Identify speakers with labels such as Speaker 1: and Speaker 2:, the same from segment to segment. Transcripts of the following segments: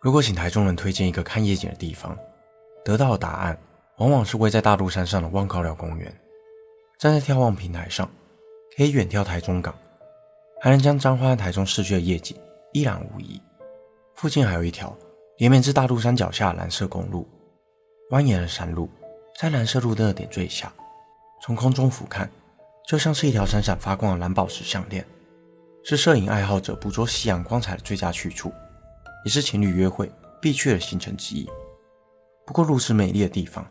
Speaker 1: 如果请台中人推荐一个看夜景的地方，得到的答案往往是位在大肚山上的望高寮公园。站在眺望平台上，可以远眺台中港，还能将彰化和台中市区的夜景一览无遗。附近还有一条连绵至大肚山脚下的蓝色公路，蜿蜒的山路在蓝色路灯的点缀下，从空中俯瞰，就像是一条闪闪发光的蓝宝石项链，是摄影爱好者捕捉夕阳光彩的最佳去处，也是情侣约会必去的行程之一。不过，如此美丽的地方，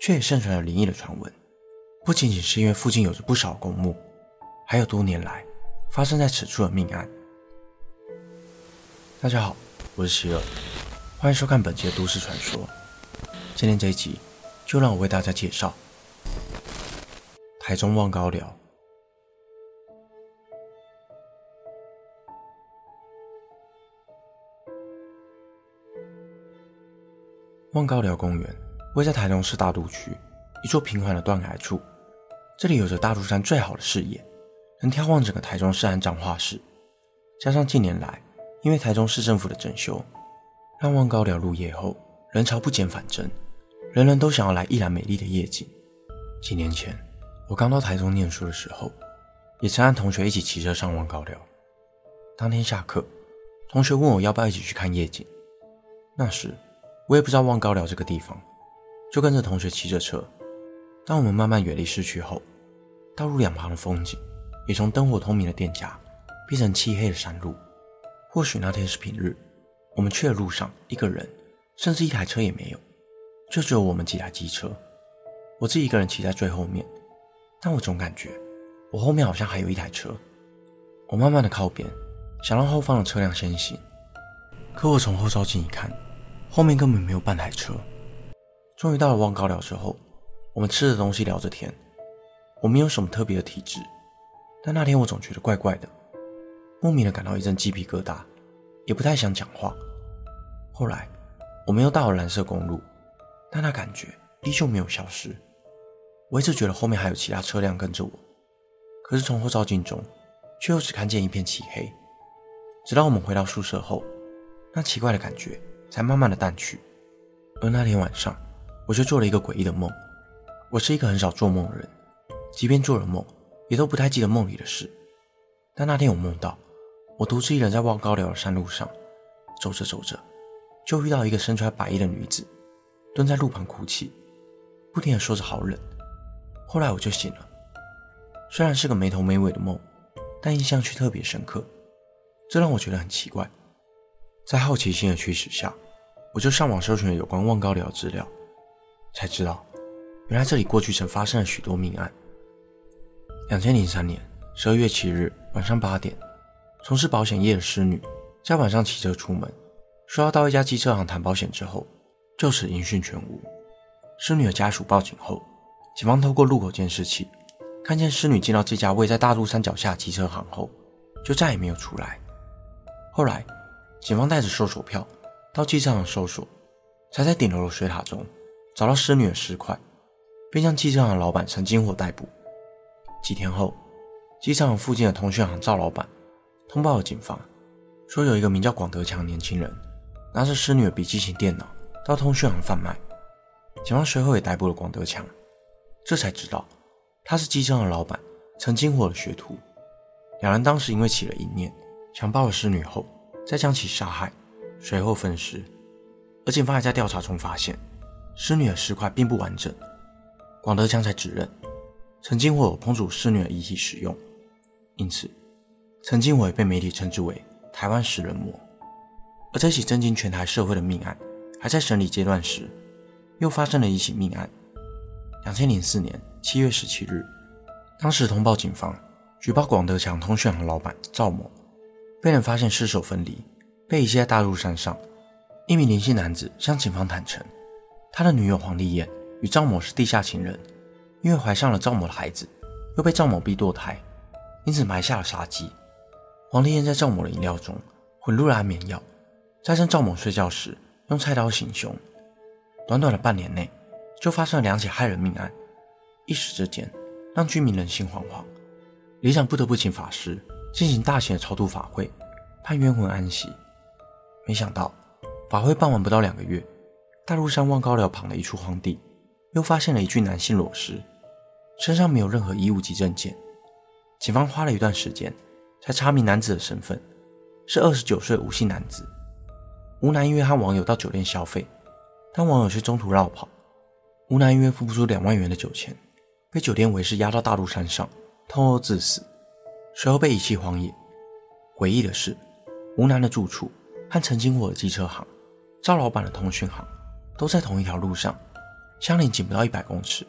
Speaker 1: 却也盛传有灵异的传闻。不仅仅是因为附近有着不少公墓，还有多年来发生在此处的命案。大家好，我是希尔，欢迎收看本期的都市传说。今天这一集，就让我为大家介绍台中望高寮。望高寮公园位在台中市大肚区一座平缓的断崖处。这里有着大肚山最好的视野，能眺望整个台中市和彰化市。加上近年来，因为台中市政府的整修，让望高寮入夜后人潮不减反增，人人都想要来一览美丽的夜景。几年前，我刚到台中念书的时候，也曾和同学一起骑车上望高寮。当天下课，同学问我要不要一起去看夜景。那时，我也不知道望高寮这个地方，就跟着同学骑着车。当我们慢慢远离市区后，道路两旁的风景也从灯火通明的店家变成漆黑的山路。或许那天是平日，我们去的路上一个人甚至一台车也没有，就只有我们几台机车。我自己一个人骑在最后面，但我总感觉我后面好像还有一台车。我慢慢的靠边，想让后方的车辆先行。可我从后照镜一看，后面根本没有半台车。终于到了望高寮之后。我们吃着东西，聊着天。我没有什么特别的体质，但那天我总觉得怪怪的，莫名的感到一阵鸡皮疙瘩，也不太想讲话。后来，我们又到了蓝色公路，但那感觉依旧没有消失。我一直觉得后面还有其他车辆跟着我，可是从后照镜中，却又只看见一片漆黑。直到我们回到宿舍后，那奇怪的感觉才慢慢的淡去。而那天晚上，我就做了一个诡异的梦。我是一个很少做梦的人，即便做了梦，也都不太记得梦里的事。但那天我梦到，我独自一人在望高寮的山路上走着走着，就遇到一个身穿白衣的女子，蹲在路旁哭泣，不停的说着“好冷”。后来我就醒了，虽然是个没头没尾的梦，但印象却特别深刻，这让我觉得很奇怪。在好奇心的驱使下，我就上网搜寻了有关望高寮的资料，才知道。原来这里过去曾发生了许多命案。两千零三年十二月七日晚上八点，从事保险业的施女在晚上骑车出门，说要到一家机车行谈保险之后，就此音讯全无。施女的家属报警后，警方透过路口监视器看见施女进到这家位在大肚山脚下的机车行后，就再也没有出来。后来，警方带着搜索票到机车行搜索，才在顶楼的水塔中找到施女的尸块。并将机车行老板陈金火逮捕。几天后，机场附近的通讯行赵老板通报了警方，说有一个名叫广德强的年轻人拿着施女的笔记型电脑到通讯行贩卖。警方随后也逮捕了广德强，这才知道他是机车行老板陈金火的学徒。两人当时因为起了淫念，强暴了施女后，再将其杀害，随后分尸。而警方还在调查中发现，施女的尸块并不完整。广德强才指认，陈金火有烹煮施女的遗体使用，因此陈金火也被媒体称之为“台湾食人魔”。而这起震惊全台社会的命案还在审理阶段时，又发生了一起命案。两千零四年七月十七日，当时通报警方举报广德强通讯行老板赵某被人发现尸首分离，被遗弃在大肚山上。一名林姓男子向警方坦承，他的女友黄丽燕。与赵某是地下情人，因为怀上了赵某的孩子，又被赵某逼堕胎，因此埋下了杀机。黄丽燕在赵某的饮料中混入了安眠药，在趁赵某睡觉时用菜刀行凶。短短的半年内，就发生了两起害人命案，一时之间让居民人心惶惶。里长不得不请法师进行大型的超度法会，盼冤魂安息。没想到法会办完不到两个月，大陆山望高寮旁的一处荒地，又发现了一具男性裸尸，身上没有任何衣物及证件。警方花了一段时间才查明男子的身份，是二十九岁吴姓男子。吴男因为和网友到酒店消费，但网友却中途绕跑，吴男因为付不出两万元的酒钱，被酒店维士押到大陆山上，痛殴致死，随后被遗弃荒野。诡异的是，吴男的住处和陈经火的机车行、赵老板的通讯行。都在同一条路上，相邻仅不到一百公尺。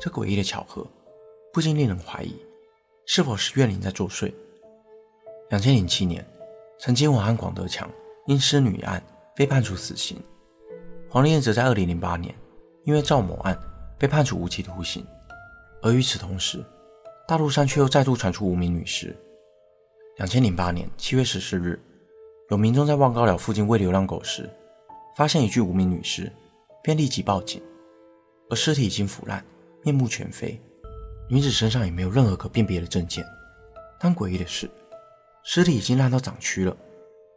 Speaker 1: 这诡异的巧合，不禁令人怀疑，是否是怨灵在作祟？两千零七年，陈金华和广德强因失女案被判处死刑，黄丽燕则在二零零八年因为赵某案被判处无期徒刑。而与此同时，大陆山却又再度传出无名女尸。两千零八年七月十四日，有民众在望高寮附近喂流浪狗时，发现一具无名女尸，便立即报警。而尸体已经腐烂，面目全非，女子身上也没有任何可辨别的证件。但诡异的是，尸体已经烂到长蛆了，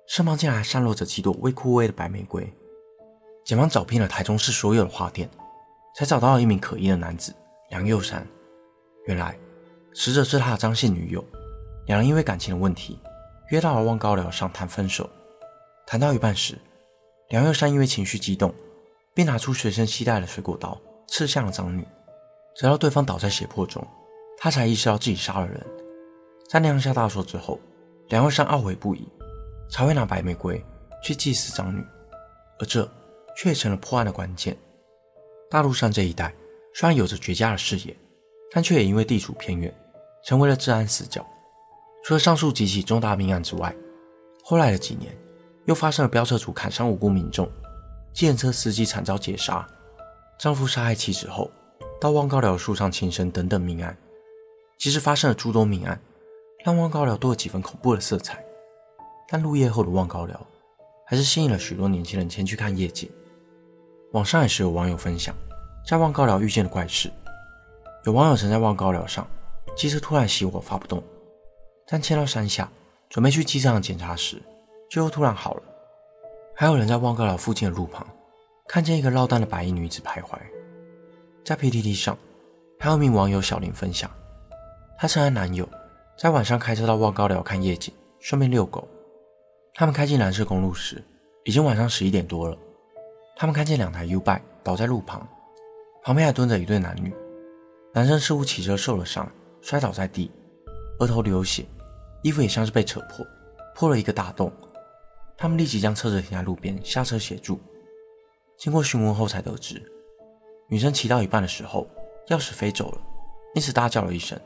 Speaker 1: 身旁竟然还散落着几朵未枯萎的白玫瑰。警方找遍了台中市所有的花店，才找到了一名可疑的男子梁佑山。原来，死者是他的张姓女友，两人因为感情的问题，约到了望高寮上谈分手。谈到一半时，梁佑山因为情绪激动，便拿出随身携带的水果刀刺向了张女，直到对方倒在血泊中，他才意识到自己杀了人。在酿下大错之后，梁佑山懊悔不已，才会拿白玫瑰去祭祀张女，而这却成了破案的关键。大陆山这一带虽然有着绝佳的视野，但却也因为地处偏远，成为了治安死角。除了上述几起重大命案之外，后来的几年，又发生了飙车族砍伤无辜民众、计程车司机惨遭劫杀、丈夫杀害妻子后到望高寮树上轻生等等命案。其实发生了诸多命案，让望高寮多了几分恐怖的色彩，但入夜后的望高寮还是吸引了许多年轻人前去看夜景。网上也是有网友分享在望高寮遇见的怪事，有网友曾在望高寮上，机车突然熄火发不动，但牵到山下准备去机车行检查时。最后突然好了，还有人在望高寮附近的路旁看见一个落单的白衣女子徘徊。在 PTT 上，还有名网友小林分享，她曾和男友在晚上开车到望高寮看夜景，顺便遛狗。他们开进蓝色公路时，已经晚上十一点多了。他们看见两台 U-Bike 倒在路旁，旁边还蹲着一对男女。男生似乎骑车受了伤，摔倒在地，额头流血，衣服也像是被扯破，破了一个大洞。他们立即将车子停在路边，下车协助。经过询问后，才得知女生骑到一半的时候，钥匙飞走了，因此大叫了一声。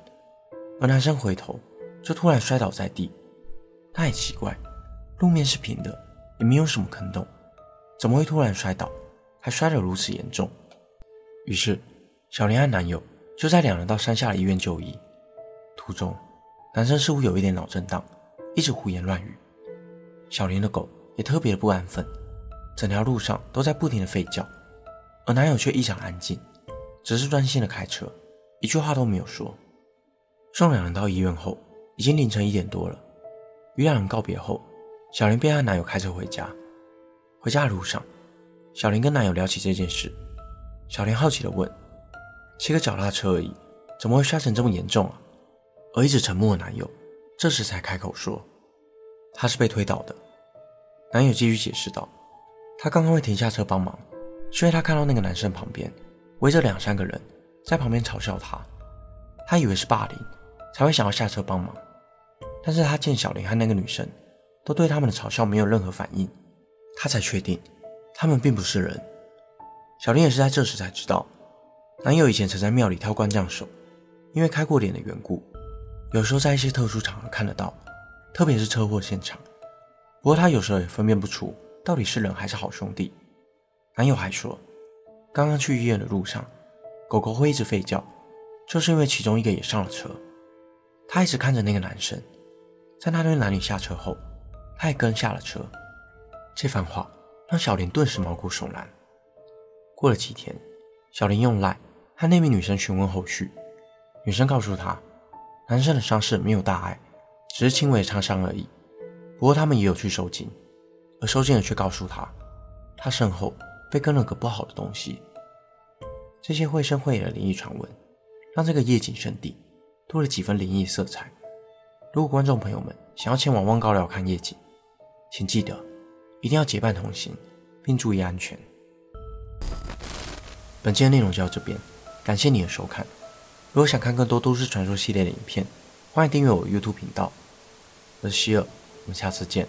Speaker 1: 而男生回头，就突然摔倒在地。他也奇怪，路面是平的，也没有什么坑洞，怎么会突然摔倒，还摔得如此严重？于是，小林和男友就在两人到山下的医院就医。途中，男生似乎有一点脑震荡，一直胡言乱语。小林的狗也特别的不安分，整条路上都在不停的吠叫，而男友却异常安静，只是专心的开车，一句话都没有说。送两人到医院后，已经凌晨一点多了。与两人告别后，小林便和男友开车回家。回家的路上，小林跟男友聊起这件事，小林好奇的问：“骑个脚踏车而已，怎么会摔成这么严重啊？”而一直沉默的男友这时才开口说：“他是被推倒的。”男友继续解释道：“他刚刚会停下车帮忙，是因为他看到那个男生旁边围着两三个人在旁边嘲笑他，他以为是霸凌，才会想要下车帮忙。但是他见小林和那个女生都对他们的嘲笑没有任何反应，他才确定他们并不是人。小林也是在这时才知道，男友以前曾在庙里挑官将手，因为开过脸的缘故，有时候在一些特殊场合看得到，特别是车祸现场。”不过他有时候也分辨不出到底是人还是好兄弟。男友还说，刚刚去医院的路上，狗狗会一直吠叫，就是因为其中一个也上了车。他一直看着那个男生，在那对男女下车后，他也跟下了车。这番话让小林顿时毛骨悚然。过了几天，小林用赖和那名女生询问后续，女生告诉他，男生的伤势没有大碍，只是轻微的擦伤而已。不过他们也有去收金，而收件人却告诉他，他身后被跟了个不好的东西。这些绘声绘影的灵异传闻，让这个夜景圣地多了几分灵异色彩。如果观众朋友们想要前往望高寮看夜景，请记得一定要结伴同行，并注意安全。本期的内容就到这边，感谢你的收看。如果想看更多都市传说系列的影片，欢迎订阅我 YouTube 频道。我是希尔，我们下次见。